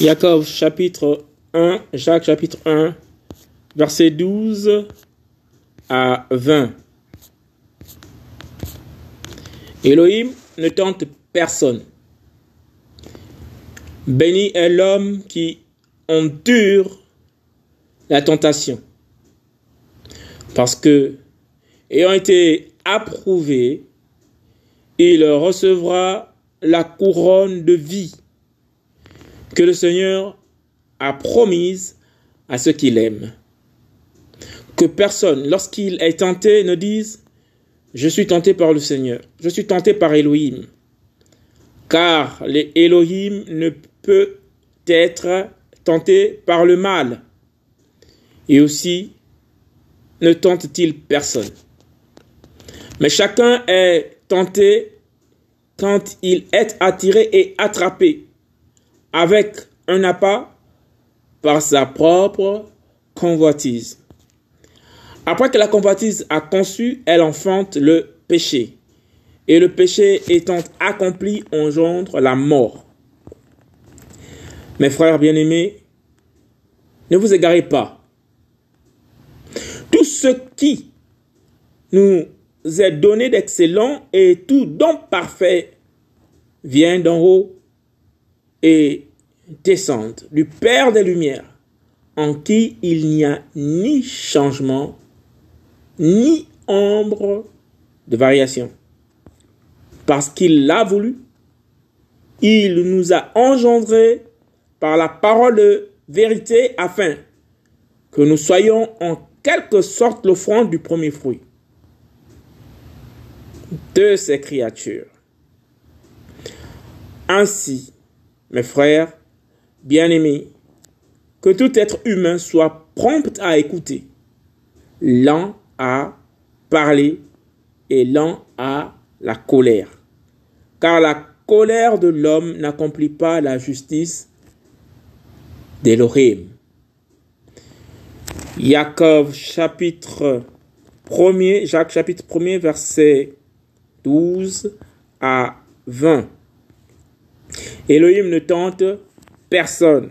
Jacob chapitre 1, Jacques chapitre 1, verset 12 à 20. Elohim ne tente personne. Béni est l'homme qui endure la tentation. Parce que, ayant été approuvé, il recevra la couronne de vie le Seigneur a promise à ceux qu'il aime. Que personne, lorsqu'il est tenté, ne dise Je suis tenté par le Seigneur, je suis tenté par Elohim. Car l'Elohim ne peut être tenté par le mal. Et aussi, ne tente-t-il personne. Mais chacun est tenté quand il est attiré et attrapé avec un appât par sa propre convoitise. Après que la convoitise a conçu, elle enfante le péché. Et le péché étant accompli engendre la mort. Mes frères bien-aimés, ne vous égarez pas. Tout ce qui nous est donné d'excellent et tout don parfait vient d'en haut et descendent du Père des Lumières, en qui il n'y a ni changement, ni ombre de variation. Parce qu'il l'a voulu, il nous a engendrés par la parole de vérité afin que nous soyons en quelque sorte l'offrande du premier fruit de ces créatures. Ainsi, mes frères, bien-aimés, que tout être humain soit prompt à écouter, lent à parler et lent à la colère. Car la colère de l'homme n'accomplit pas la justice d'Elohim. Jacob chapitre 1 Jacques chapitre 1 verset 12 à 20. Elohim ne tente personne.